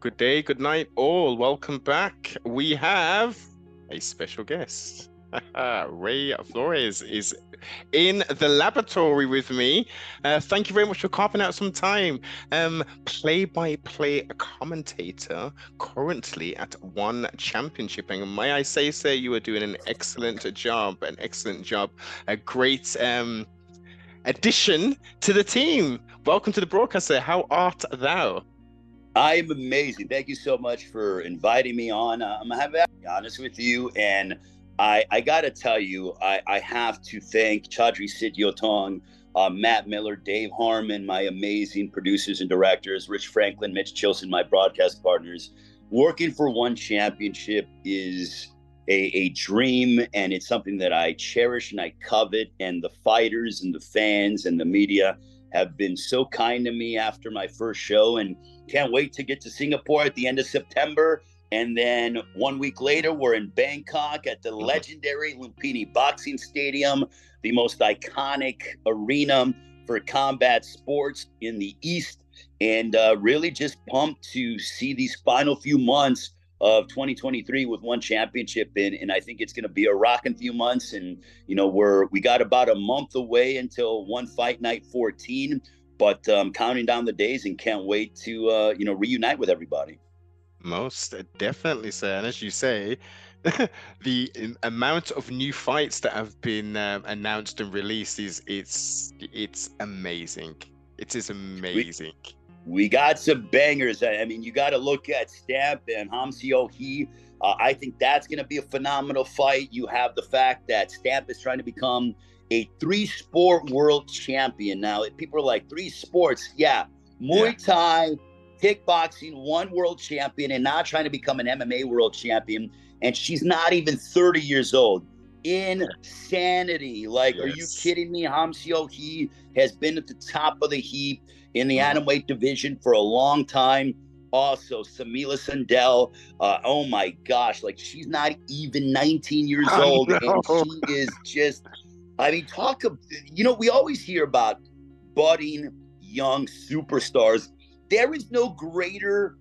Good day, good night, all. Welcome back. We have a special guest. Ray Flores is in the laboratory with me. Uh, thank you very much for carving out some time. Um, play-by-play commentator, currently at One Championship, and may I say, sir, you are doing an excellent job. An excellent job. A great um, addition to the team. Welcome to the broadcaster. How art thou? I am amazing. Thank you so much for inviting me on. Uh, I'm gonna be honest with you, and I, I got to tell you, I, I have to thank Chatri Sityodtong, uh, Matt Miller, Dave Harmon, my amazing producers and directors, Rich Franklin, Mitch Chilson, my broadcast partners. Working for one championship is a, a dream, and it's something that I cherish and I covet. And the fighters and the fans and the media have been so kind to me after my first show, and can't wait to get to Singapore at the end of September and then one week later, we're in Bangkok at the mm-hmm. legendary Lumpini Boxing Stadium, the most iconic arena for combat sports in the East. And uh, really just pumped to see these final few months of 2023 with one championship in and I think it's going to be a rocking few months and you know we're we got about a month away until one fight night 14 but um, counting down the days and can't wait to uh, you know reunite with everybody most definitely, sir. And as you say, the amount of new fights that have been um, announced and released is it's it's amazing. It is amazing. We, we got some bangers. I mean, you got to look at Stamp and Hamsio He. Uh, I think that's going to be a phenomenal fight. You have the fact that Stamp is trying to become a three sport world champion. Now, people are like, three sports? Yeah. Muay yeah. Thai, kickboxing, one world champion, and now trying to become an MMA world champion. And she's not even 30 years old. Insanity. Like, yes. are you kidding me? Ham Seo Hee has been at the top of the heap in the mm. weight division for a long time. Also, Smilla Sundell. Uh, oh my gosh, like she's not even 19 years old, and she is just. I mean, talk of you know, we always hear about budding young superstars there is no greater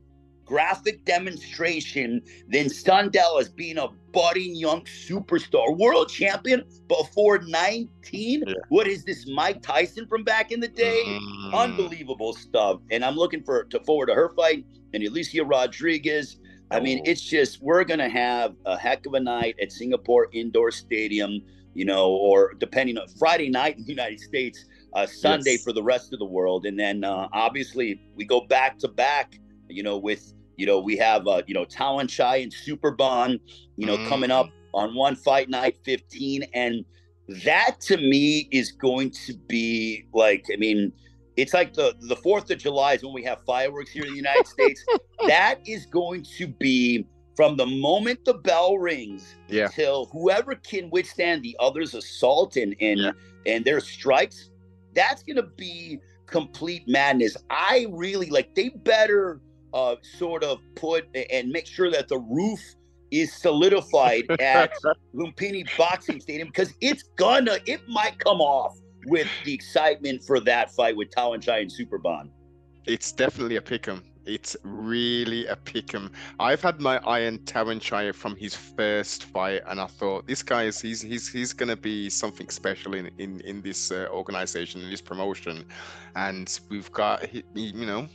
graphic demonstration than Sundell as being a budding young superstar, world champion before 19. Yeah. What is this, Mike Tyson from back in the day? Mm. Unbelievable stuff. And I'm looking for to forward to her fight and Alicia Rodriguez. I mean, oh. it's just we're gonna have a heck of a night at Singapore Indoor Stadium, you know, or depending on Friday night in the United States uh, Sunday yes. for the rest of the world. And then uh, obviously we go back to back, you know, with, you know, we have, uh, you know, Tawanchai and Superbon, you know, mm. coming up on one fight night 15. And that to me is going to be like, I mean, it's like the the Fourth of July is when we have fireworks here in the United States. that is going to be from the moment the bell rings yeah. till whoever can withstand the other's assault and and yeah. and their strikes that's going to be complete madness. I really like they better uh, sort of put and make sure that the roof is solidified at Lumpini Boxing Stadium because it's gonna, it might come off with the excitement for that fight with Tawanchai and Superbon. It's definitely a pick 'em. It's really a pick 'em. I've had my eye on Tawanchai from his first fight, and I thought this guy is he's he's he's gonna be something special in in in this uh, organization in this promotion, and we've got he, you know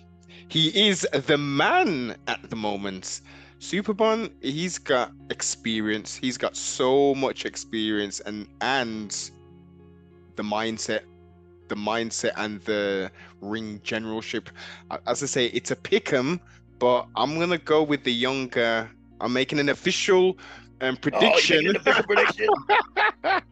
he is the man at the moment. Superbon, he's got experience. He's got so much experience and and the mindset the mindset and the ring generalship. As I say, it's a pick 'em, but I'm gonna go with the younger. I'm making an official um, prediction. Oh, official prediction.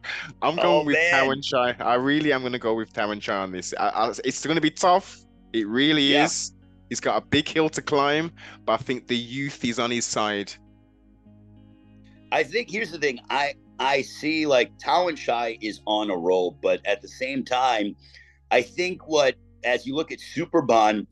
I'm going oh, with Tawanchai. I really am to go with Tawanchai on this. I, I, it's going to be tough. It really yeah. is. He's got a big hill to climb, but I think the youth is on his side. I think here's the thing. I I see like Tawanchai is on a roll, but at the same time, I think what as you look at Superbon,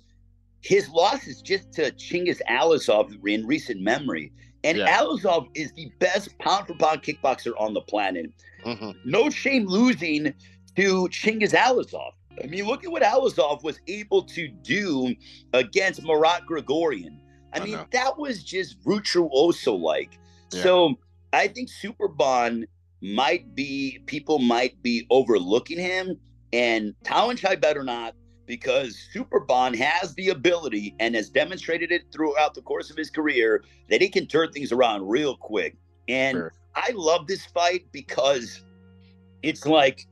his loss is just to Chingiz Allazov in recent memory. And yeah. Allazov is the best pound for pound kickboxer on the planet. Mm-hmm. No shame losing to Chingiz Allazov. I mean, look at what Allazov was able to do against Marat Grigorian. I, I mean, know. that was just virtuoso like. Yeah. So I think Super Superbon might be people might be overlooking him, and Tawanchai better not because Super Superbon has the ability and has demonstrated it throughout the course of his career that he can turn things around real quick. And sure. I love this fight because it's like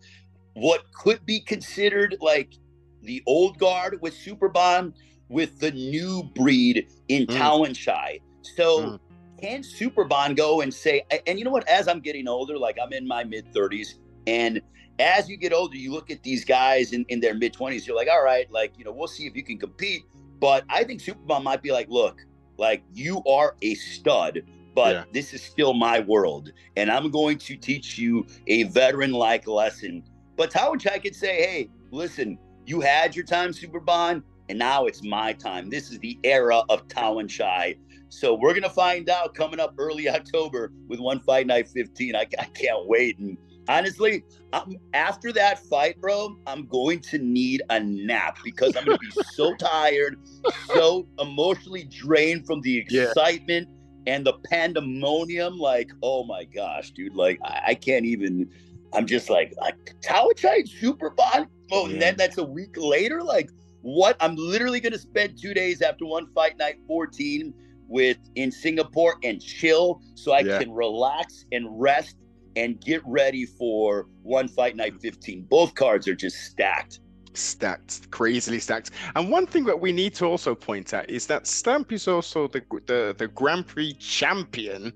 what could be considered like the old guard with Super Superbon with the new breed in mm. Tawanchai. So mm. Can Superbon go and say, and you know what, as I'm getting older, like I'm in my mid 30s, and as you get older, you look at these guys in, in their mid 20s, you're like, all right, like, you know, we'll see if you can compete. But I think Superbon might be like, look, like you are a stud, but yeah. this is still my world. And I'm going to teach you a veteran like lesson. But Tawanchai could say, hey, listen, you had your time, Superbon, and now it's my time. This is the era of Tawanchai. So we're gonna find out coming up early October with one fight night 15. I, I can't wait. And honestly, I'm, after that fight, bro, I'm going to need a nap because I'm gonna be so tired, so emotionally drained from the excitement yeah. and the pandemonium. Like, oh my gosh, dude! Like, I, I can't even. I'm just like, like Tawanchai Superbon. Oh, yeah. and then that's a week later. Like, what? I'm literally gonna spend two days after one fight night 14 with in Singapore and chill so I yeah. can relax and rest and get ready for one fight night 15. Both cards are just stacked. Stacked, crazily stacked. And one thing that we need to also point out is that Stamp is also the the, the Grand Prix champion.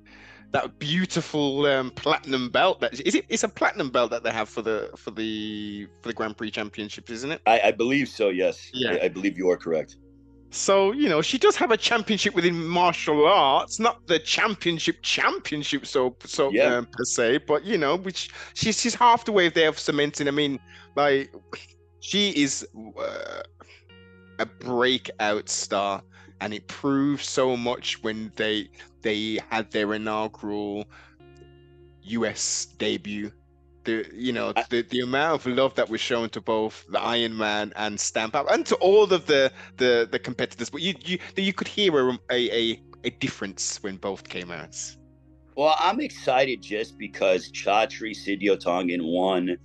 That beautiful um, platinum belt. That is it. It's a platinum belt that they have for the for the for the Grand Prix Championship, isn't it? I, I believe so. Yes. Yeah. I, I believe you are correct. So, you know, she does have a championship within martial arts, not the championship championship so so yeah. um, per se, but you know, which she's she's half the way there of cementing. I mean, like she is uh, a breakout star and it proved so much when they they had their inaugural US debut the you know the, the amount of love that was shown to both the Iron Man and Stamp Out and to all of the the the competitors, but you you you could hear a a, a difference when both came out. Well, I'm excited just because Chatri Sityodtong won.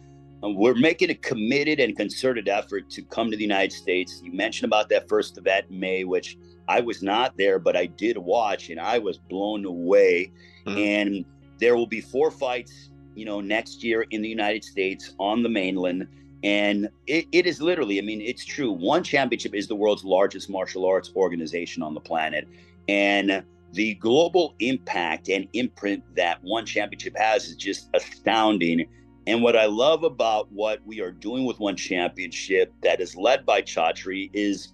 We're making a committed and concerted effort to come to the United States. You mentioned about that first event in May, which I was not there, but I did watch and I was blown away. Mm-hmm. And there will be four fights you know, next year in the United States on the mainland. And it, it is literally, I mean, it's true. One Championship is the world's largest martial arts organization on the planet. And the global impact and imprint that One Championship has is just astounding. And what I love about what we are doing with One Championship that is led by Chatri is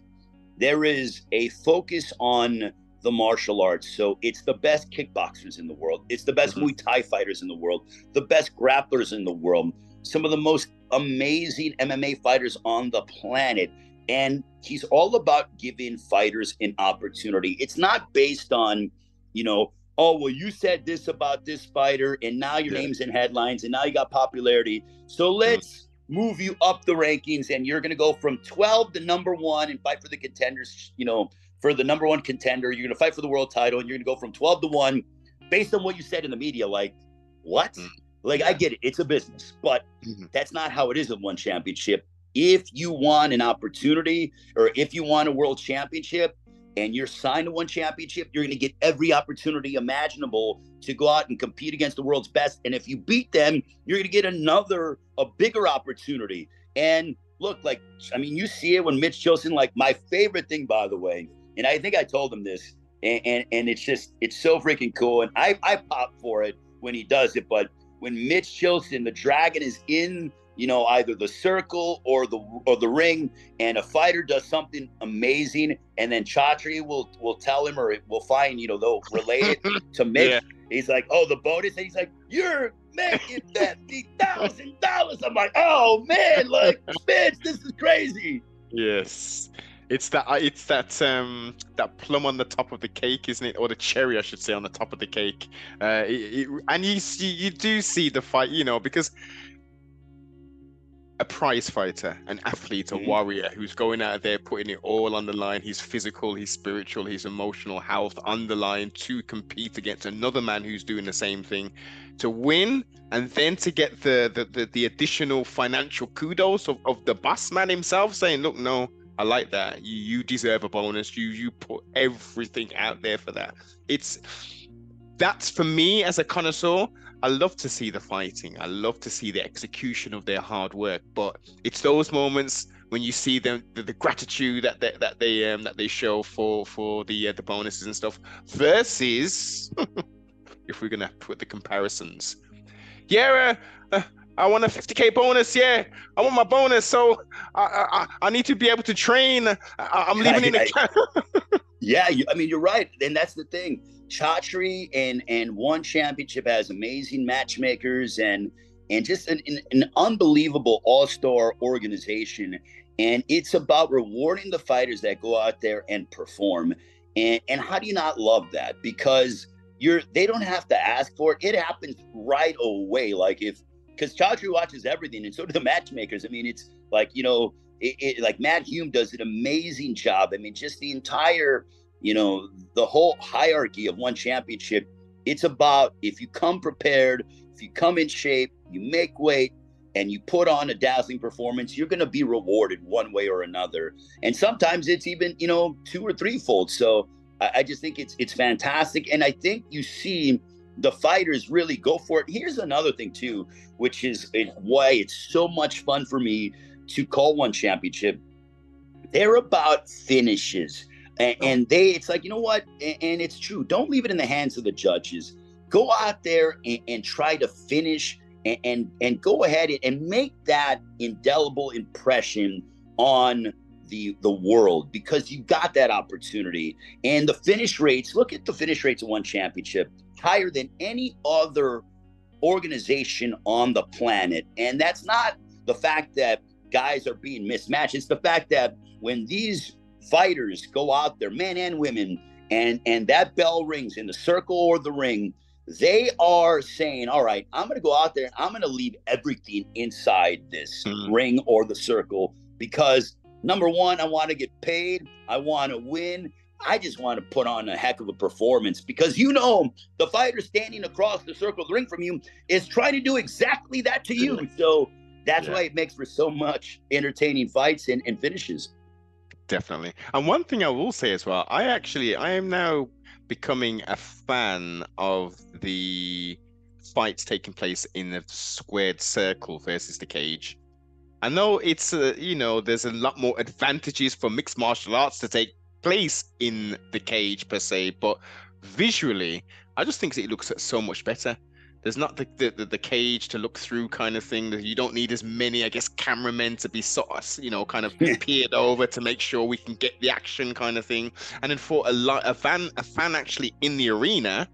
there is a focus on the martial arts. So it's the best kickboxers in the world. It's the best mm-hmm. Muay Thai fighters in the world, the best grapplers in the world, some of the most amazing MMA fighters on the planet. And he's all about giving fighters an opportunity. It's not based on, you know, oh, well, you said this about this fighter, and now your yeah. name's in headlines, and now you got popularity. So mm-hmm. let's. Mm-hmm move you up the rankings and you're going to go from 12 to number one and fight for the contenders you know for the number one contender. You're going to fight for the world title, and you're going to go from 12 to one, based on what you said in the media. Like, what? Mm-hmm. Like. I get it. It's a business, but mm-hmm. that's not how it is in one championship. If you want an opportunity, or if you want a world championship, and you're signed to one championship, you're going to get every opportunity imaginable to go out and compete against the world's best. And if you beat them, you're going to get another, a bigger opportunity. And look, like, I mean, you see it when Mitch Chilson, like, my favorite thing, by the way, and I think I told him this, and, and, and it's just it's so freaking cool. And I I pop for it when he does it, but when Mitch Chilson, the dragon, is in you know either the circle or the or the ring, and a fighter does something amazing, and then Chatri will will tell him or will find you know they'll relate it to Mitch. Yeah. He's like, oh, the bonus, and he's like, you're making that thousand dollars. I'm like, oh man, like Mitch, this is crazy. Yes. It's that uh, it's that um that plum on the top of the cake, isn't it? Or the cherry, I should say, on the top of the cake. Uh, it, it, and you see, you do see the fight, you know, because a prize fighter, an athlete, a Mhm. warrior who's going out there putting it all on the line, his physical, his spiritual, his emotional health on the line to compete against another man who's doing the same thing, to win and then to get the the, the, the additional financial kudos of, of the boss man himself saying, look, no, I like that. You you deserve a bonus. You you put everything out there for that. It's that's for me as a connoisseur. I love to see the fighting. I love to see the execution of their hard work. But it's those moments when you see them, the, the gratitude that they, that they um, that they show for for the uh, the bonuses and stuff. Versus, if we're gonna put the comparisons, yeah, uh, uh, I want a 50k bonus. Yeah, I want my bonus. So I I, I need to be able to train. I, I'm leaving in a. Yeah, you, I mean you're right, and that's the thing. Chatri and and one championship has amazing matchmakers and and just an, an, an unbelievable all-star organization. And it's about rewarding the fighters that go out there and perform. And and how do you not love that? Because you're they don't have to ask for it. It happens right away. Like if because Chatri watches everything, and so do the matchmakers. I mean, it's like you know, it, it, like Matt Hume does an amazing job. I mean, just the entire you know, the whole hierarchy of one championship. It's about if you come prepared, if you come in shape, you make weight, and you put on a dazzling performance, you're going to be rewarded one way or another. And sometimes it's even, you know, two or threefold. So I, I just think it's it's fantastic, and I think you see the fighters really go for it. Here's another thing too, which is why it's so much fun for me to call one championship. They're about finishes and, oh. and they, it's like, you know what? And, and, it's true. Don't leave it in the hands of the judges. Go out there and, and try to finish and, and, and go ahead and make that indelible impression on the the world because you got that opportunity. And the finish rates, look at the finish rates of one championship, higher than any other organization on the planet. And that's not the fact that guys are being mismatched. It's the fact that when these fighters go out there, men and women, and and that bell rings in the circle or the ring, they are saying, "All right, I'm going to go out there. and I'm going to leave everything inside this mm-hmm. ring or the circle because number one, I want to get paid. I want to win." I just want to put on a heck of a performance because you know the fighter standing across the circle of the ring from you is trying to do exactly that to you. So that's yeah. why it makes for so much entertaining fights and, and finishes definitely. And one thing I will say as well, I actually I am now becoming a fan of the fights taking place in the squared circle versus the cage. I know it's uh, you know there's a lot more advantages for mixed martial arts to take place in the cage per se, but visually, I just think it looks so much better. There's not the, the, the cage to look through kind of thing. You don't need as many, I guess, cameramen to be sort of, you know, kind of peered over to make sure we can get the action kind of thing. And then for a, a fan, a fan actually in the arena,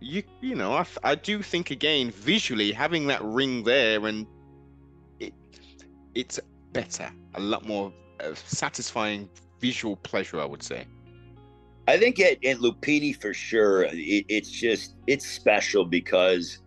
you you know, I, I do think again visually having that ring there and it it's better, a lot more uh, satisfying visual pleasure, I would say. I think at, at Lumpini for sure, it, it's just it's special because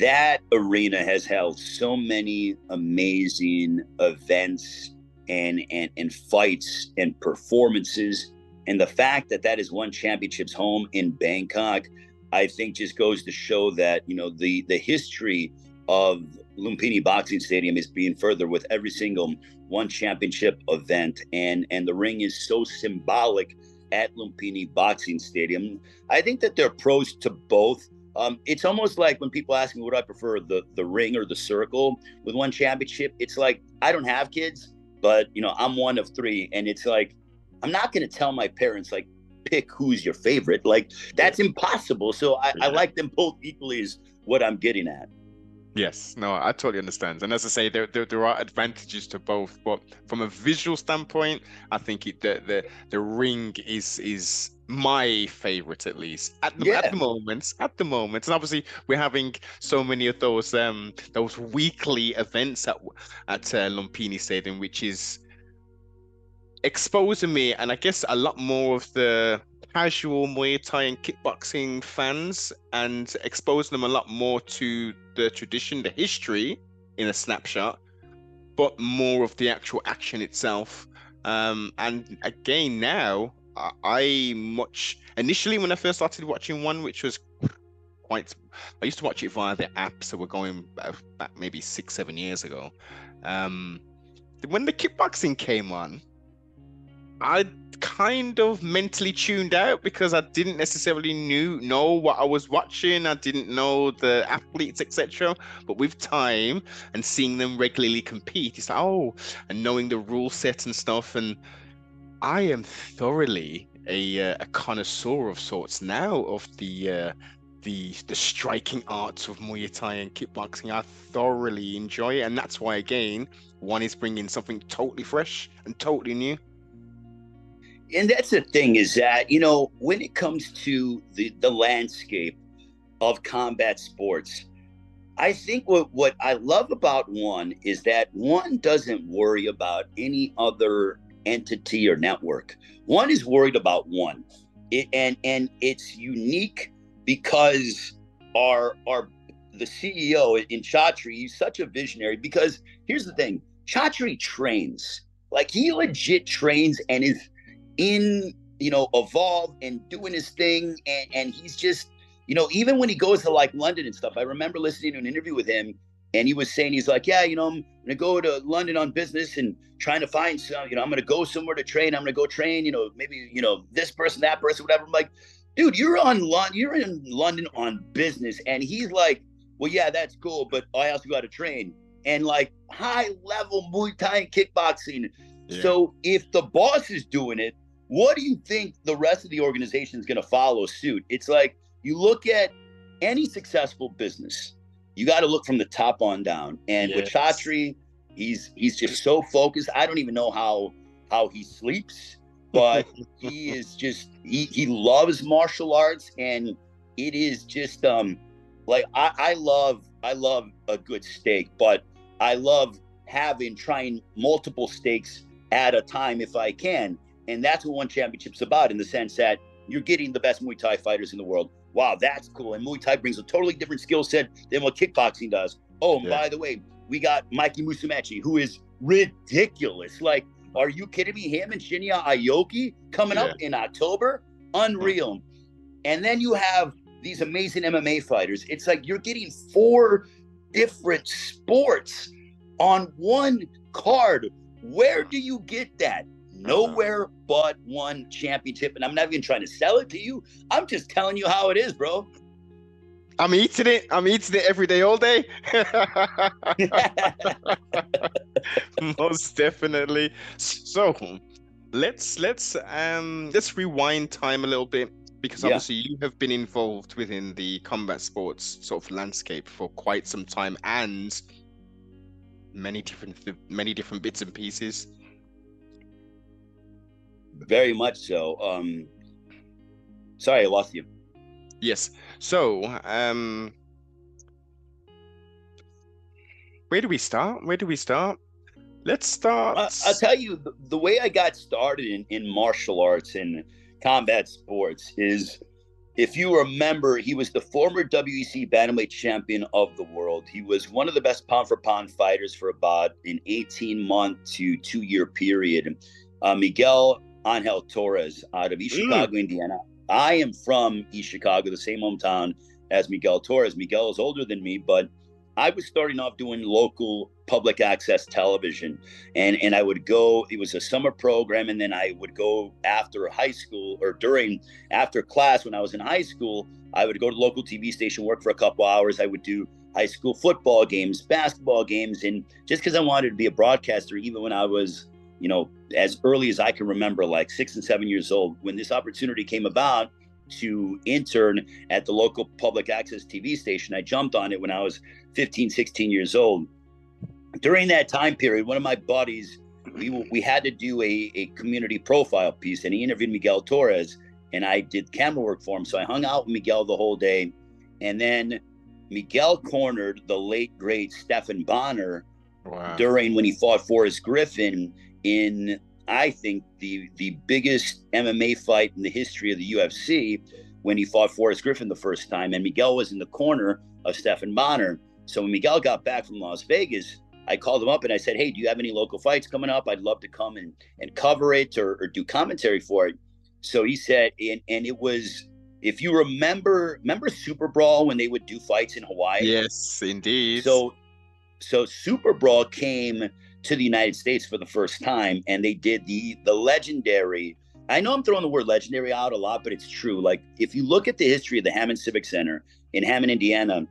that arena has held so many amazing events and and and fights and performances, and the fact that that is one championship's home in Bangkok, I think just goes to show that you know the the history of Lumpini Boxing Stadium is being further with every single one championship event, and and the ring is so symbolic at Lumpini Boxing Stadium. I think that there are pros to both. Um, it's almost like when people ask me what I prefer, the the ring or the circle with one championship. It's like I don't have kids, but you know I'm one of three, and it's like I'm not going to tell my parents like pick who's your favorite. Like that's impossible. So I. I like them both equally. Is what I'm getting at. Yes, no, I totally understand. And as I say, there, there, there are advantages to both, but from a visual standpoint, I think it, the, the the ring is is my favorite at least at the, yeah. at the moment. At the moment, and obviously we're having so many of those um those weekly events at at uh, Lumpini Stadium, which is exposing me, and I guess a lot more of the casual Muay Thai and kickboxing fans and expose them a lot more to the tradition, the history in a snapshot, but more of the actual action itself. Um, and again, now I, I much initially when I first started watching one, which was quite, I used to watch it via the app, so we're going back maybe six, seven years ago. Um, when the kickboxing came on, I kind of mentally tuned out because I didn't necessarily knew know what I was watching. I didn't know the athletes, etc. But with time and seeing them regularly compete, it's like oh, and knowing the rule set and stuff, and I am thoroughly a, uh, a connoisseur of sorts now of the uh, the the striking arts of Muay Thai and kickboxing. I thoroughly enjoy it, and that's why again, one is bringing something totally fresh and totally new and that's the thing is that you know when it comes to the the landscape of combat sports i think what what i love about one is that one doesn't worry about any other entity or network. One is worried about one. It, and and it's unique because our our the ceo in chatri he's such a visionary because here's the thing chatri trains. Like he legit trains and is in you know evolve and doing his thing and, and he's just you know even when he goes to like london and stuff i remember listening to an interview with him and he was saying he's like yeah you know i'm gonna go to london on business and trying to find some you know i'm gonna go somewhere to train. I'm gonna go train you know maybe you know this person that person whatever. I'm like dude you're on london you're in london on business. And he's like well yeah that's cool but i also got to train. And like high level muay thai and kickboxing. Yeah. so if the boss is doing it what do you think the rest of the organization is going to follow suit? It's like you look at any successful business, you got to look from the top on down. And yes. with Chatri, he's he's just so focused. I don't even know how how he sleeps, but he is just he he loves martial arts, and it is just um like I, I love I love a good steak, but I love having trying multiple steaks at a time if I can. And that's what one championship's about in the sense that you're getting the best Muay Thai fighters in the world. Wow, that's cool. And Muay Thai brings a totally different skill set than what kickboxing does. Oh, and yeah. by the way, we got Mikey Musumeci, who is ridiculous. Like, are you kidding me? Him and Shinya Aoki coming yeah. up in October? Unreal. And then you have these amazing MMA fighters. It's like you're getting four different sports on one card. Where do you get that? Nowhere but one championship. And I'm not even trying to sell it to you. I'm just telling you how it is, bro. I'm eating it. I'm eating it every day, all day. Most definitely. So let's let's um let's rewind time a little bit because obviously yeah. you have been involved within the combat sports sort of landscape for quite some time and many different many different bits and pieces very much so. Um, sorry, I lost you. Yes. So, um, where do we start? Where do we start? Let's start. I, will tell you the, the, way I got started in, in martial arts and combat sports is if you remember, he was the former WEC bantamweight champion of the world. He was one of the best pound for pound fighters for about an 18 month to two year period. Uh, Miguel Angel Torres out of East mm. Chicago, Indiana. I am from East Chicago, the same hometown as Miguel Torres. Miguel is older than me, but I was starting off doing local public access television, and and I would go. It was a summer program, and then I would go after high school or during after class when I was in high school. I would go to local TV station, work for a couple hours. I would do high school football games, basketball games, and just because I wanted to be a broadcaster, even when I was you know, as early as I can remember, like six and seven years old, when this opportunity came about to intern at the local public access TV station, I jumped on it when I was 15, 16 years old. During that time period, one of my buddies, we, we had to do a, a community profile piece, and he interviewed Miguel Torres, and I did camera work for him. So I hung out with Miguel the whole day. And then Miguel cornered the late, great Stephan Bonnar wow. during when he fought Forrest Griffin in I think the the biggest MMA fight in the history of the UFC when he fought Forrest Griffin the first time, and Miguel was in the corner of Stephan Bonnar. So when Miguel got back from Las Vegas, I called him up and I said, Hey, do you have any local fights coming up? I'd love to come and, and cover it or, or do commentary for it. So he said, and, and it was, if you remember, remember Super Brawl when they would do fights in Hawaii? Yes, indeed. So, so Super Brawl came to the United States for the first time and they did the, the legendary, I know I'm throwing the word legendary out a lot, but it's true. Like if you look at the history of the Hammond Civic Center in Hammond, Indiana,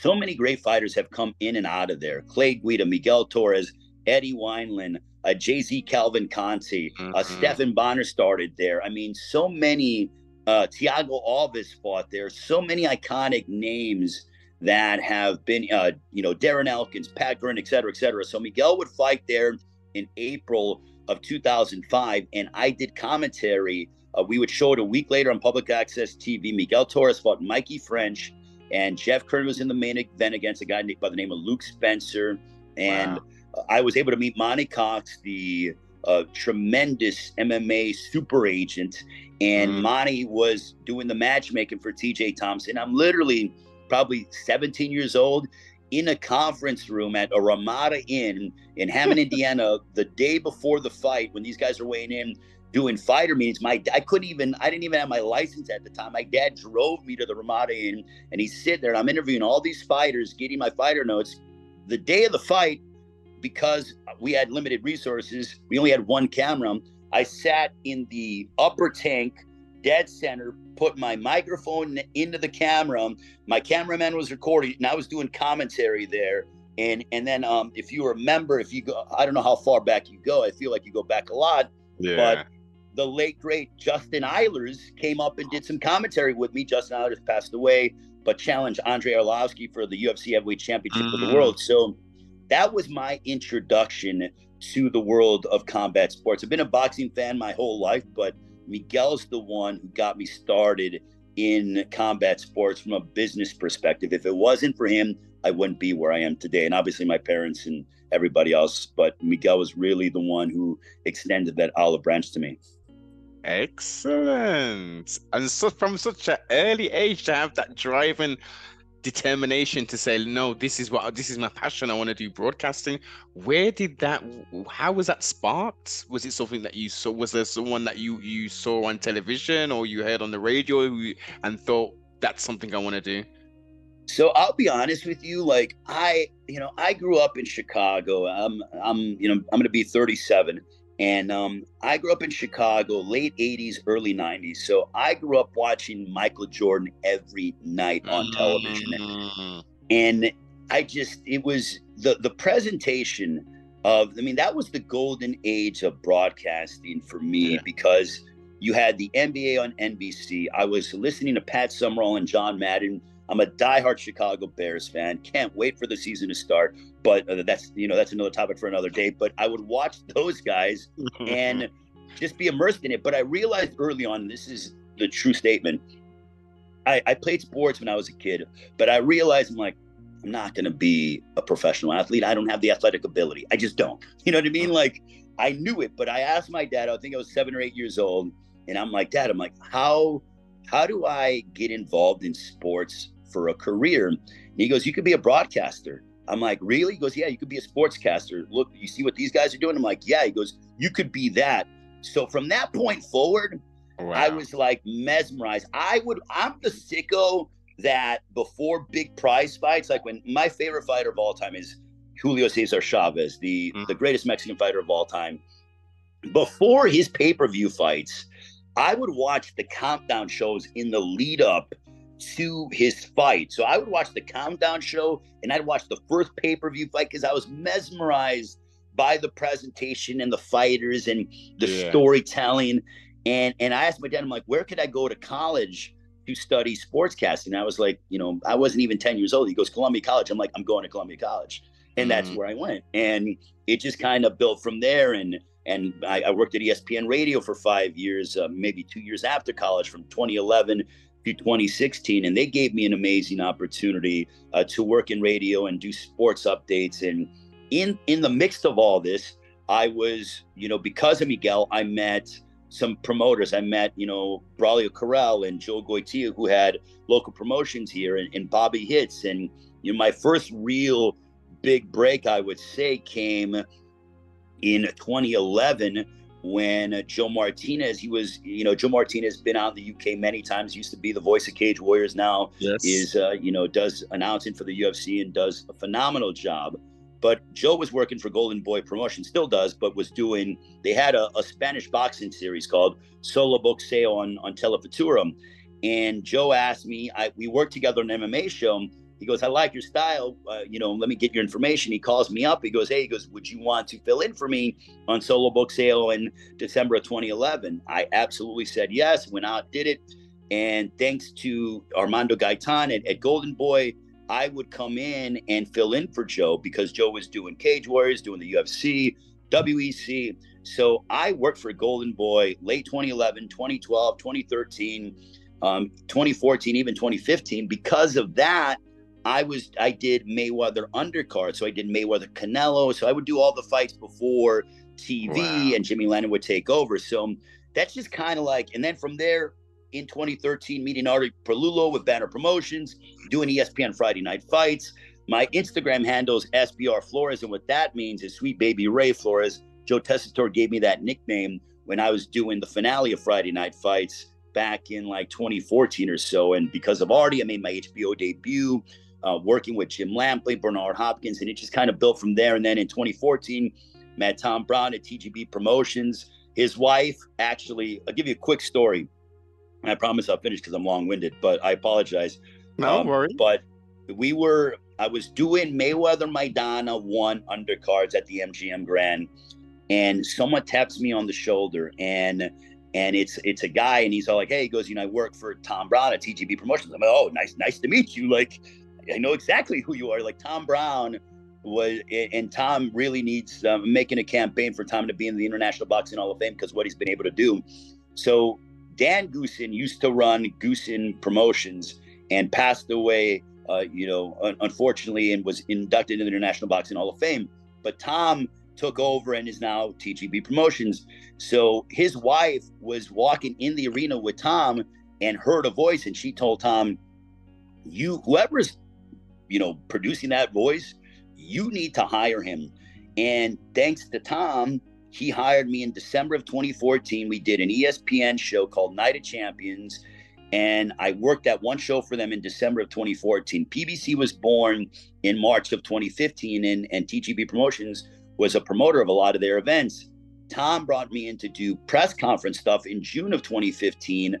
so many great fighters have come in and out of there. Clay Guida, Miguel Torres, Eddie Wineland, uh, JZ Cavalcante, uh, mm-hmm. uh, Bonnar started there. I mean, so many. Uh, Thiago Alves fought there. So many iconic names that have been, uh, you know, Darren Elkins, Pat Curran, et cetera, et cetera. So Miguel would fight there in April of 2005, and I did commentary. Uh, we would show it a week later on public access TV. Miguel Torres fought Mikey French and Jeff Curran was in the main event against a guy by the name of Luke Spencer. And wow. I was able to meet Monte Cox, the uh, tremendous MMA super agent. And mm. Monty was doing the matchmaking for TJ Thompson. I'm literally probably 17 years old in a conference room at a Ramada Inn in Hammond, Indiana, the day before the fight when these guys are weighing in doing fighter meetings. My I couldn't even I didn't even have my license at the time. My dad drove me to the Ramada Inn, and he's sitting there, and I'm interviewing all these fighters, getting my fighter notes. The day of the fight, because we had limited resources, we only had one camera. I sat in the upper tank, dead center, put my microphone into the camera. My cameraman was recording, and I was doing commentary there. And and then um, if you remember, if you go, I don't know how far back you go. I feel like you go back a lot. Yeah. But the late great Justin Eilers came up and did some commentary with me. Justin Eilers passed away, but challenged Andrei Arlovski for the UFC Heavyweight Championship mm-hmm. of the mm. world. So that was my introduction to the world of combat sports. I've been a boxing fan my whole life, but Miguel's the one who got me started in combat sports from a business perspective. If it wasn't for him, I wouldn't be where I am today. And obviously, my parents and everybody else, but Miguel was really the one who extended that olive branch to me. Excellent. And so from such an early age to have that drive and determination to say, no, this is what this is my passion. I want to do broadcasting. Where did that how was that sparked? Was it something that you saw? Was there someone that you you saw on television or you heard on the radio and thought that's something I want to do? So I'll be honest with you, like I, you know, I grew up in Chicago. I'm I'm, you know, I'm gonna be 37 and um, I grew up in Chicago, late 80s, early 90s. So I grew up watching Michael Jordan every night on television. Mm-hmm. And I just, it was the, the presentation of, I mean, that was the golden age of broadcasting for me yeah. because you had the NBA on NBC. I was listening to Pat Summerall and John Madden I'm a diehard Chicago Bears fan. Can't wait for the season to start. But uh, that's you know that's another topic for another day. But I would watch those guys and just be immersed in it. But I realized early on, this is the true statement. I, I played sports when I was a kid, but I realized I'm like I'm not going to be a professional athlete. I don't have the athletic ability. I just don't. You know what I mean? Like I knew it, but I asked my dad. I think I was seven or eight years old, and I'm like, Dad, I'm like, how how do I get involved in sports for a career. And he goes, You could be a broadcaster. I'm like, Really? He goes, Yeah, you could be a sportscaster. Look, you see what these guys are doing? I'm like, Yeah. He goes, You could be that. So from that point forward, wow. I was like mesmerized. I would, I'm the sicko that before big prize fights, like when my favorite fighter of all time is Julio Cesar Chavez, the, mm. the greatest Mexican fighter of all time. Before his pay per view fights, I would watch the countdown shows in the lead up to his fight. So I would watch the countdown show and I'd watch the first pay per view fight because I was mesmerized by the presentation and the fighters and the yeah. storytelling. And and I asked my dad, I'm like, where could I go to college to study sportscasting? I was like, you know, I wasn't even 10 years old. He goes, Columbia College. I'm like, I'm going to Columbia College. And mm that's where I went. And it just kind of built from there. And and I, I worked at ESPN Radio for five years, uh, maybe two years after college, from 2011 to 2016, and they gave me an amazing opportunity uh, to work in radio and do sports updates. And in in the mix of all this, I was, you know, because of Miguel, I met some promoters. I met, you know, Braulio Corral and Joe Goitia, who had local promotions here, and, and Bobby Hitz. And you know, my first real big break, I would say, came in 2011 when Joe Martinez, he was, you know, Joe Martinez been out in the UK many times, used to be the voice of Cage Warriors, now yes. is, uh, you know, does announcing for the UFC and does a phenomenal job. But Joe was working for Golden Boy Promotion, still does, but was doing, they had a, a Spanish boxing series called Solo Boxeo on, on Telefutura. And Joe asked me, I, we worked together on an MMA show he goes, I like your style. Uh, you know, let me get your information. He calls me up. He goes, Hey, he goes, Would you want to fill in for me on Solo Boxeo in December of 2011? I absolutely said yes, went out, did it. And thanks to Armando Gaitan at, at Golden Boy, I would come in and fill in for Joe because Joe was doing Cage Warriors, doing the UFC, WEC. So I worked for Golden Boy late 2011, 2012, 2013, um, 2014, even 2015. Because of that, I was I did Mayweather undercard, so I did Mayweather Canelo. So I would do all the fights before TV, wow. and Jimmy Lennon would take over. So um, that's just kind of like, and then from there in 2013, meeting Artie Pelullo with Banner Promotions, doing ESPN Friday Night Fights. My Instagram handle is SBR Flores, and what that means is Sweet Baby Ray Flores. Joe Tessitore gave me that nickname when I was doing the finale of Friday Night Fights back in like 2014 or so. And because of Artie, I made my HBO debut uh, working with Jim Lampley, Bernard Hopkins, and it just kind of built from there. And then in 2014, met Tom Brown at TGB Promotions. His wife, actually, I'll give you a quick story. I promise I'll finish because I'm long winded, but I apologize. No um, worry. But we were, I was doing Mayweather Maidana one undercards at the MGM Grand, and someone taps me on the shoulder, and and it's it's a guy, and he's all like, "Hey," he goes, "You know, I work for Tom Brown at TGB Promotions." I'm like, "Oh, nice, nice to meet you." Like, I know exactly who you are. Like Tom Brown was, and Tom really needs um, making a campaign for Tom to be in the International Boxing Hall of Fame because what he's been able to do. So Dan Goossen used to run Goossen Promotions and passed away, uh, you know, un- unfortunately, and was inducted into the International Boxing Hall of Fame. But Tom took over and is now TGB Promotions. So his wife was walking in the arena with Tom and heard a voice, and she told Tom, "You, whoever's you know, producing that voice, you need to hire him. And thanks to Tom, he hired me in December of 2014. We did an ESPN show called Night of Champions. And I worked at one show for them in December of 2014. PBC was born in March of 2015, and, and TGB Promotions was a promoter of a lot of their events. Tom brought me in to do press conference stuff in June of 2015.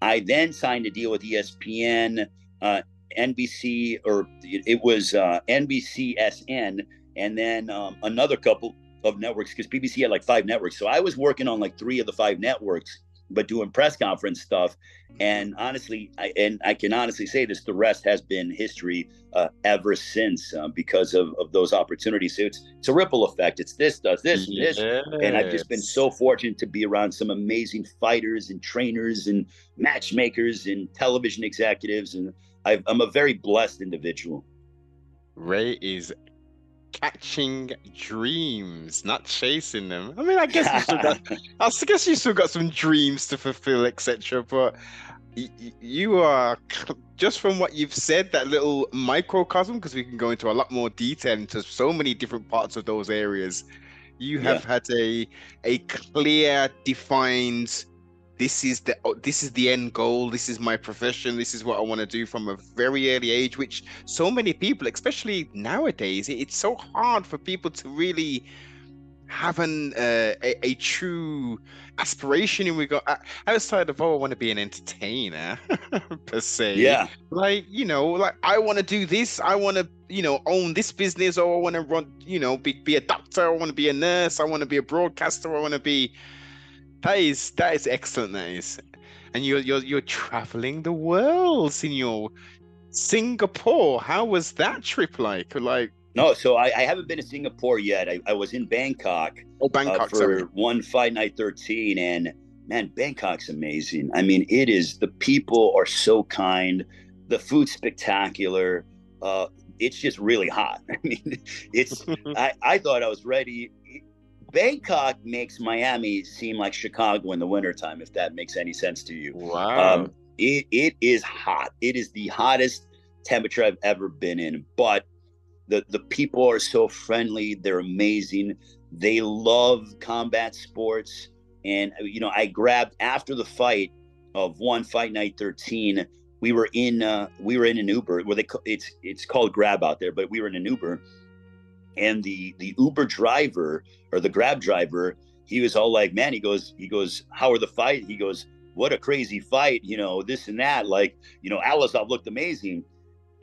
I then signed a deal with ESPN uh, NBC or it was uh, NBCSN, and then um, another couple of networks because PBC had like five networks. So I was working on like three of the five networks, but doing press conference stuff. And honestly, I, and I can honestly say this: the rest has been history uh, ever since uh, because of, of those opportunities. So it's it's a ripple effect. It's this does this yes. this, and I've just been so fortunate to be around some amazing fighters and trainers and matchmakers and television executives and I, I'm a very blessed individual. Ray is catching dreams, not chasing them. I mean, I guess you still got, I guess you still got some dreams to fulfill, etc. But you are just from what you've said, that little microcosm, because we can go into a lot more detail into so many different parts of those areas. You have yeah. had a a clear, defined this is the oh, this is the end goal this is my profession this is what i want to do from a very early age which so many people especially nowadays it's so hard for people to really have an uh, a, a, true aspiration in regard outside of oh i want to be an entertainer per se. Yeah. Like you know like i want to do this i want to you know own this business or i want to run you know be, be a doctor i want to be a nurse i want to be a broadcaster i want to be that is that is excellent. That is, and you're you're you're traveling the world, Senor. Singapore. How was that trip like? Like no, so I, I haven't been to Singapore yet. I, I was in Bangkok. Oh, Bangkok uh, for sorry. one fight night thirteen, and man, Bangkok's amazing. I mean, it is. The people are so kind. The food's spectacular. Uh, it's just really hot. I mean, it's. I, I thought I was ready. Bangkok makes Miami seem like Chicago in the wintertime, if that makes any sense to you. Wow. Um, it, it is hot. It is the hottest temperature I've ever been in. But the the people are so friendly. They're amazing. They love combat sports. And you know, I grabbed after the fight of one fight night 13 we were in uh, we were in an Uber where they it's it's called Grab out there, but we were in an Uber, and the the Uber driver or the Grab driver, he was all like, "Man," he goes, he goes, "How are the fight?" He goes, "What a crazy fight!" You know, this and that. Like, you know, Allazov looked amazing.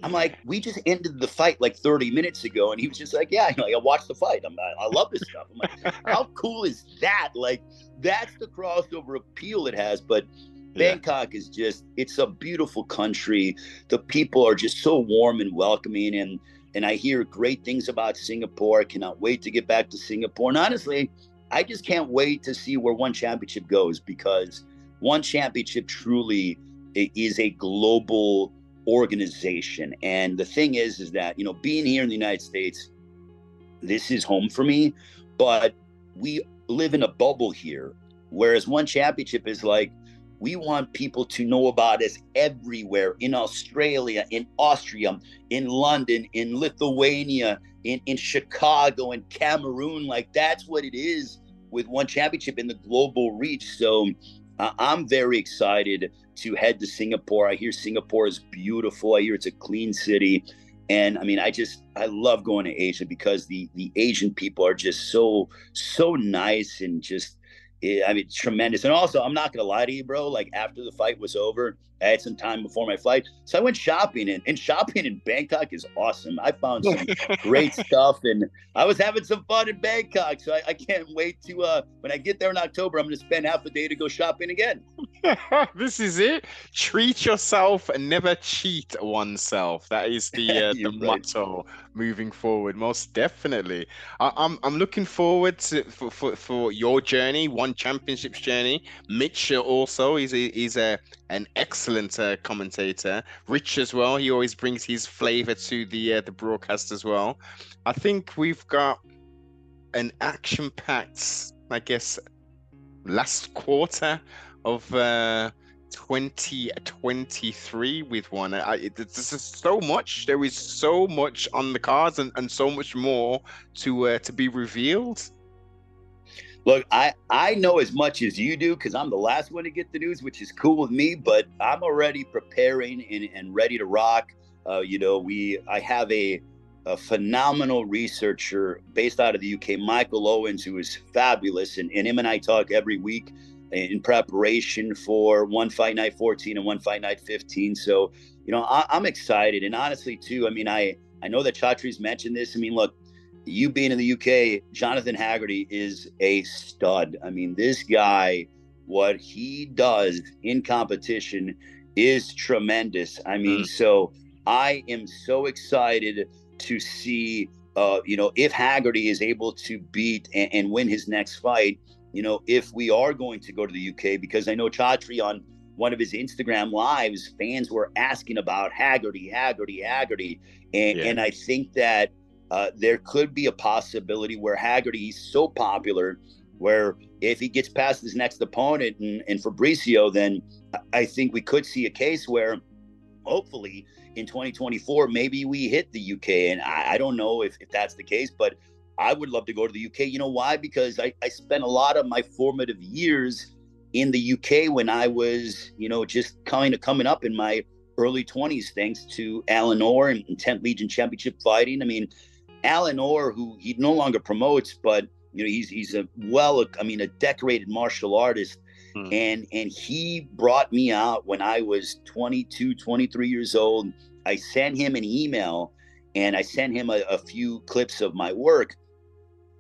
I'm like, we just ended the fight like 30 minutes ago, and he was just like, "Yeah, you know, I watched the fight. I'm, I, I love this stuff." I'm like, "How cool is that?" Like, that's the crossover appeal it has. But Bangkok is just it's a beautiful country. The people are just so warm and welcoming and and I hear great things about Singapore. I cannot wait to get back to Singapore. And honestly, I just can't wait to see where one championship goes because one championship truly is a global organization. And the thing is, is that, you know, being here in the United States, this is home for me, but we live in a bubble here. Whereas one championship is like, we want people to know about us everywhere in Australia, in Austria, in London, in Lithuania, in, in Chicago, in Cameroon. Like that's what it is with one championship in the global reach. So uh, I'm very excited to head to Singapore. I hear Singapore is beautiful. I hear it's a clean city. And I mean, I just I love going to Asia because the the Asian people are just so so nice and just I mean, tremendous. And also, I'm not gonna lie to you, bro. Like after the fight was over, I had some time before my flight, so I went shopping. And, and shopping in Bangkok is awesome. I found some great stuff, and I was having some fun in Bangkok. So I, I, can't wait to uh when I get there in October. I'm gonna spend half a day to go shopping again. this is it. Treat yourself and never cheat oneself. That is the uh, the right. motto moving forward. Most definitely. I, am I'm, I'm looking forward to for, for, for your journey, one championships journey. Mitch also is is a an excellent uh, commentator. Rich as well. He always brings his flavor to the uh, the broadcast as well. I think we've got an action-packed, I guess, last quarter of uh, 2023 with one. I, there's just so much. There is so much on the cards and, and so much more to uh, to be revealed. Look, I I know as much as you do because I'm the last one to get the news, which is cool with me. But I'm already preparing and, and ready to rock. Uh, you know, we I have a a phenomenal researcher based out of the UK, Michael Owens, who is fabulous, and, and him and I talk every week in preparation for one fight night 14 and one fight night 15. So, you know, I, am excited, and honestly, too. I mean, I I know that Chatri's mentioned this. I mean, look, you being in the UK, Jonathan Haggerty is a stud. I mean, this guy, what he does in competition is tremendous. I mean, mm. so I am so excited to see, uh, you know, if Haggerty is able to beat and, and win his next fight, you know, if we are going to go to the UK, because I know Chatri on one of his Instagram lives, fans were asking about Haggerty, Haggerty, Haggerty. And, yeah. and I think that uh, there could be a possibility where Haggerty is so popular where if he gets past his next opponent and, and Fabricio, then I think we could see a case where hopefully in 2024, maybe we hit the UK. And I, I, don't know if, if that's the case, but I would love to go to the UK. You know why? Because I, I spent a lot of my formative years in the UK when I was, you know, just kind of coming up in my early 20s, thanks to Alan Orr and 10th Legion Championship fighting. I mean, Alan Orr, who he no longer promotes, but you know he's he's a well, I mean, a decorated martial artist, hmm. and and he brought me out when I was 22, 23 years old. I sent him an email, and I sent him a, a few clips of my work,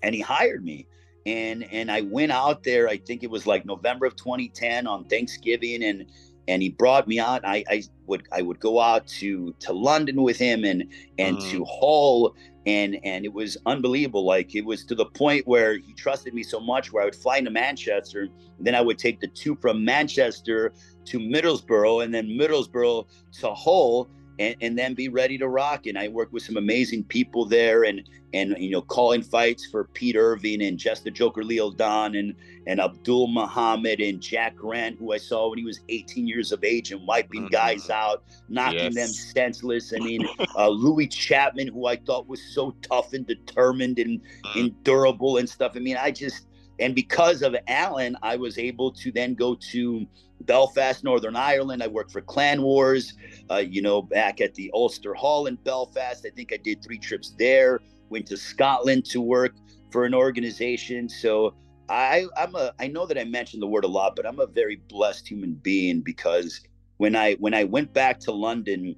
and he hired me. And and I went out there. I think it was like November of 2010 on Thanksgiving, and and he brought me out. I, I would I would go out to to London with him and and mm. to Hull and and it was unbelievable. Like it was to the point where he trusted me so much, where I would fly into Manchester, then I would take the two from Manchester to Middlesbrough, and then Middlesbrough to Hull, and, and then be ready to rock. And I worked with some amazing people there, and and you know calling fights for Pete Irving and Just the Joker Leo Don and and Abdul Muhammad and Jack Grant, who I saw when he was 18 years of age and wiping mm-hmm. guys out, knocking yes. them senseless. I mean, uh, Louis Chapman, who I thought was so tough and determined and and durable and stuff. I mean, I just and because of Alan, I was able to then go to Belfast, Northern Ireland. I worked for Clan Wars, uh, you know, back at the Ulster Hall in Belfast. I think I did three trips there. Went to Scotland to work for an organization. So I, I'm a. I know that I mentioned the word a lot, but I'm a very blessed human being because when I when I went back to London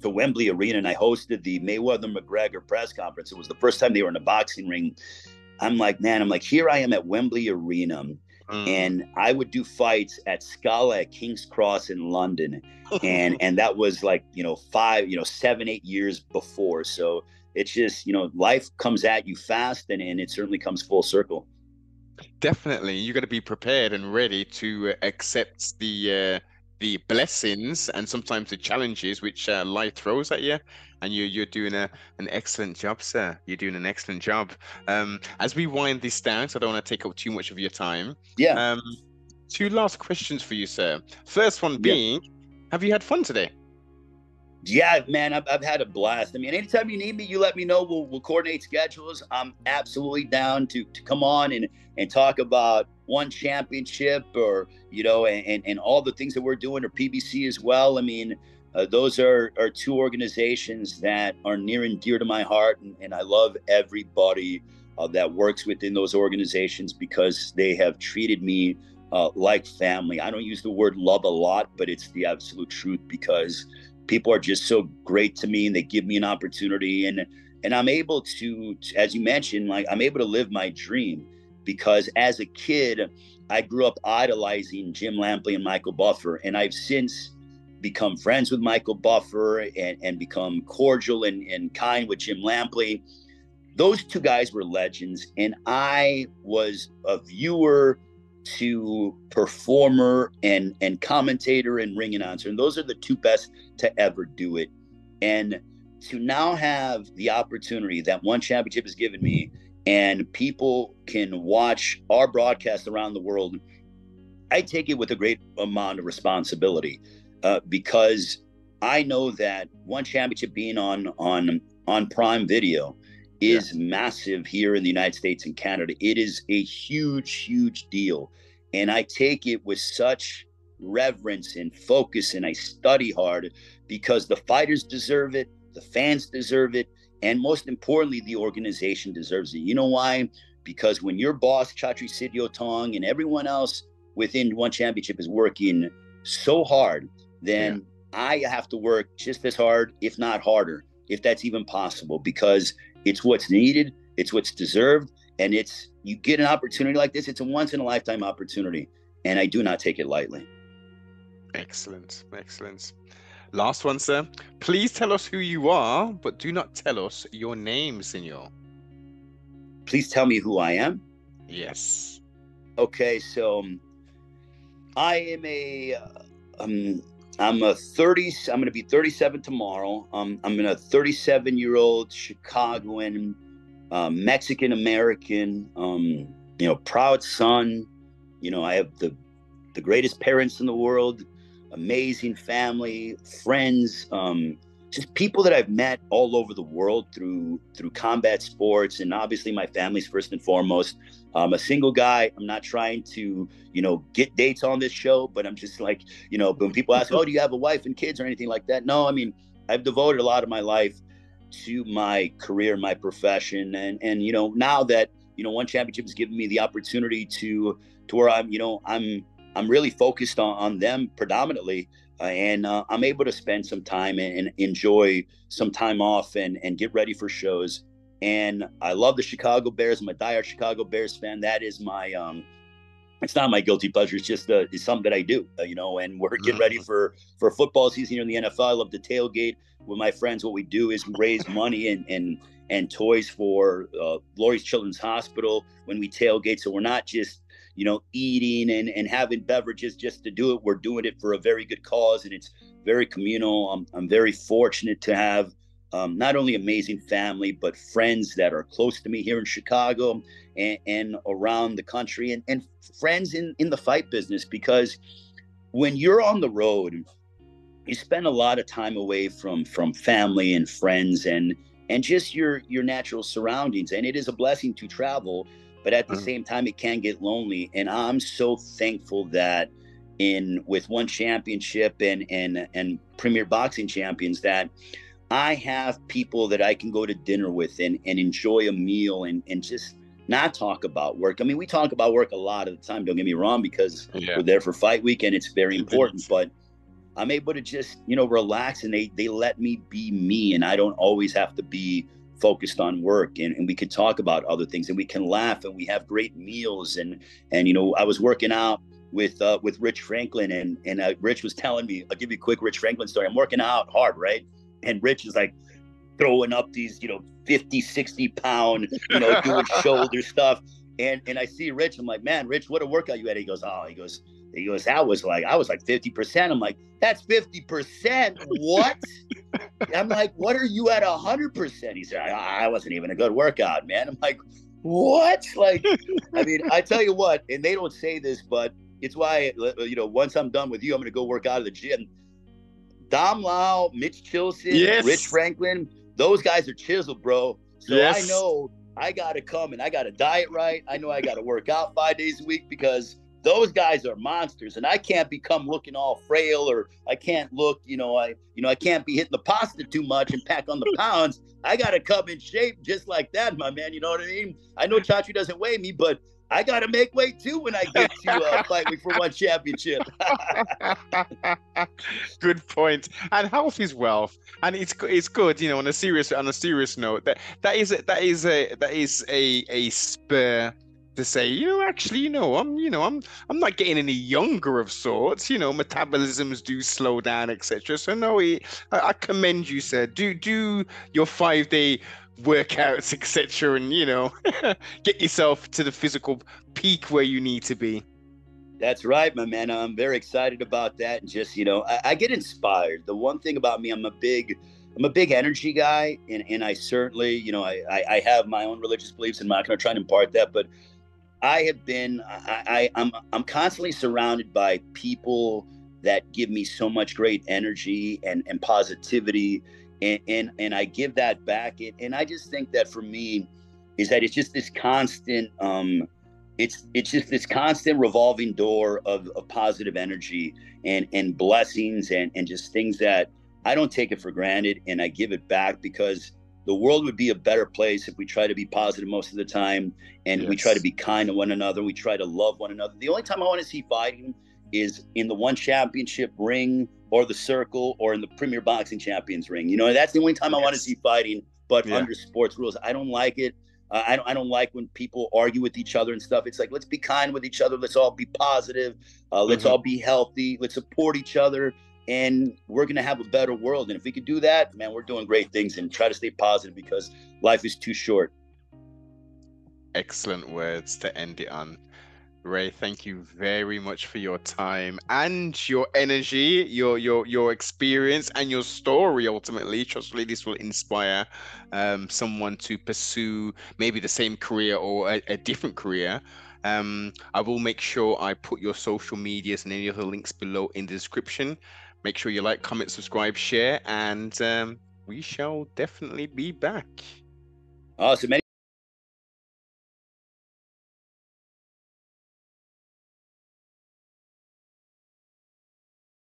to Wembley Arena and I hosted the Mayweather McGregor press conference, it was the first time they were in a boxing ring. I'm like, man, I'm like, here I am at Wembley Arena Mm. And I would do fights at Scala at King's Cross in London. and and that was like, you know, five, you know, seven, eight years before. So it's just, you know, life comes at you fast and, and it certainly comes full circle. Definitely. You got to be prepared and ready to accept the uh the blessings and sometimes the challenges which uh, life throws at you. And you, you're doing a, an excellent job sir. You're doing an excellent job. Um, as we wind this down so i don't want to take up too much of your time yeah. um, two last questions for you sir. First one being yeah. have you had fun today yeah, man, I've, I've had a blast. I mean, anytime you need me, you let me know. We'll, we'll coordinate schedules. I'm absolutely down to, to come on and, and talk about one championship or, you know, and, and all the things that we're doing or PBC as well. I mean, uh, those are, are two organizations that are near and dear to my heart. And, and I love everybody uh, that works within those organizations because they have treated me uh, like family. I don't use the word love a lot, but it's the absolute truth because – people are just so great to me and they give me an opportunity. And and I'm able to as you mentioned like I'm able to live my dream because as a kid I grew up idolizing Jim Lampley and Michael Buffer. And I've since become friends with Michael Buffer and, and become cordial and, and kind with Jim Lampley. Those two guys were legends. And I was a viewer to performer and and commentator and ring announcer. And those are the two best to ever do it. And to now have the opportunity that one championship has given me and people can watch our broadcast around the world i take it with a great amount of responsibility uh, because i know that one championship being on on on prime video is yeah. massive here in the United States and Canada. It is a huge, huge deal. And I take it with such reverence and focus, and I study hard because the fighters deserve it, the fans deserve it, and most importantly, the organization deserves it. You know why? Because when your boss, Chatri Sityodtong, and everyone else within One Championship is working so hard, then yeah. I have to work just as hard, if not harder, if that's even possible, because it's what's needed, it's what's deserved, and it's you get an opportunity like this, it's a once in a lifetime opportunity, and I do not take it lightly. Excellent, excellent. Last one, sir. Please tell us who you are, but do not tell us your name, senor. Please tell me who I am. Yes. Okay, so um, I am a uh, um, I'm a 30. I'm going to be 37 tomorrow. Um, I'm a 37 year old Chicagoan, uh, Mexican American. Um, you know, proud son. You know, I have the the greatest parents in the world, amazing family, friends. Um, just people that I've met all over the world through through combat sports, and obviously my family's first and foremost. I'm a single guy. I'm not trying to, you know, get dates on this show, but I'm just like, you know, when people ask, "Oh, do you have a wife and kids or anything like that?" No, I mean, I've devoted a lot of my life to my career, my profession, and and you know, now that you know, one championship has given me the opportunity to to where I'm, you know, I'm I'm really focused on on them predominantly and uh, I'm able to spend some time and, and, enjoy some time off and and get ready for shows. And I love the Chicago Bears. I'm a diehard Chicago Bears fan. That is my um, it's not my guilty pleasure. It's just uh, it's something that I do, uh, you know. And we're getting ready mm-hmm. for for football season here in the NFL. I love to tailgate with my friends. What we do is raise money and and and toys for uh, Lurie's Children's Hospital when we tailgate. So we're not just you know, eating and, and having beverages just to do it. We're doing it for a very good cause, and it's very communal. I'm, I'm very fortunate to have um, not only amazing family, but friends that are close to me here in Chicago and, and around the country, and, and friends in, in the fight business. Because when you're on the road, you spend a lot of time away from from family and friends and and just your your natural surroundings. And it is a blessing to travel, but at the mm-hmm. same time, it can get lonely. And I'm so thankful that in with one championship and and and premier boxing champions that I have people that I can go to dinner with and, and enjoy a meal and, and just not talk about work. I mean, we talk about work a lot of the time, don't get me wrong, because yeah. we're there for fight week and it's very important, but I'm able to just, you know, relax and they they let me be me and I don't always have to be focused on work and, and we can talk about other things and we can laugh and we have great meals and and you know, I was working out with uh, with Rich Franklin and and uh, Rich was telling me, I'll give you a quick Rich Franklin story. I'm working out hard, right? and Rich is like throwing up these, you know, 50, 60 pound, you know, doing shoulder stuff. And and I see Rich, I'm like, man, Rich, what a workout you had. He goes, oh, he goes, he goes, that was like, I was like 50%. I'm like, that's 50%. What? I'm like, what are you at 100%? He said, I, I wasn't even a good workout, man. I'm like, what? Like, I mean, I tell you what, and they don't say this, but it's why, uh, uh, you know, once I'm done with you, I'm going to go work out of the gym Dom Lau, Mitch Chilson, yes. Rich Franklin, those guys are chiseled, bro. So yes. I know I got to come and I got to diet right. I know I got to work out five days a week because those guys are monsters and I can't become looking all frail or I can't look, you know, I, you know, I can't be hitting the pasta too much and pack on the pounds. I got to come in shape just like that, my man. You know what I mean? I know Chatri doesn't weigh me, but I got to make weight too when I get to uh, fight week for one championship. good point. And health is wealth, and it's it's good. You know, on a serious on a serious note, that that is a, that is a that is a a spur to say, you know, actually, you know, I'm, you know, I'm, I'm not getting any younger of sorts. You know, metabolisms do slow down, etc. So no, I, I commend you, sir. Do do your five day workouts, etc., and you know, get yourself to the physical peak where you need to be. That's right, my man. I'm very excited about that. And just, you know, I, I, get inspired. The one thing about me, I'm a big, I'm a big energy guy. And, and I certainly, you know, I, I, I have my own religious beliefs and I'm not going to try and impart that, but I have been, I, I, I'm, I'm constantly surrounded by people that give me so much great energy and, and positivity and and, and I give that back. And, and I just think that for me is that it's just this constant um it's it's just this constant revolving door of, of positive energy and and blessings and and just things that I don't take it for granted and I give it back because the world would be a better place if we try to be positive most of the time and yes. we try to be kind to one another. We try to love one another. The only time I want to see fighting is in the one championship ring or the circle or in the Premier Boxing Champions ring. You know, that's the only time yes. I want to see fighting, but yeah. under sports rules. I don't like it. Uh, I, don't, I don't like when people argue with each other and stuff. It's like, let's be kind with each other. Let's all be positive. Uh, let's mm-hmm. all be healthy. Let's support each other. And we're going to have a better world. And if we could do that, man, we're doing great things and try to stay positive because life is too short. Excellent words to end it on. Ray, thank you very much for your time and your energy, your your your experience and your story. Ultimately, trustfully, this will inspire um, someone to pursue maybe the same career or a, a different career. Um, I will make sure I put your social medias and any other links below in the description. Make sure you like, comment, subscribe, share, and um, we shall definitely be back. Awesome.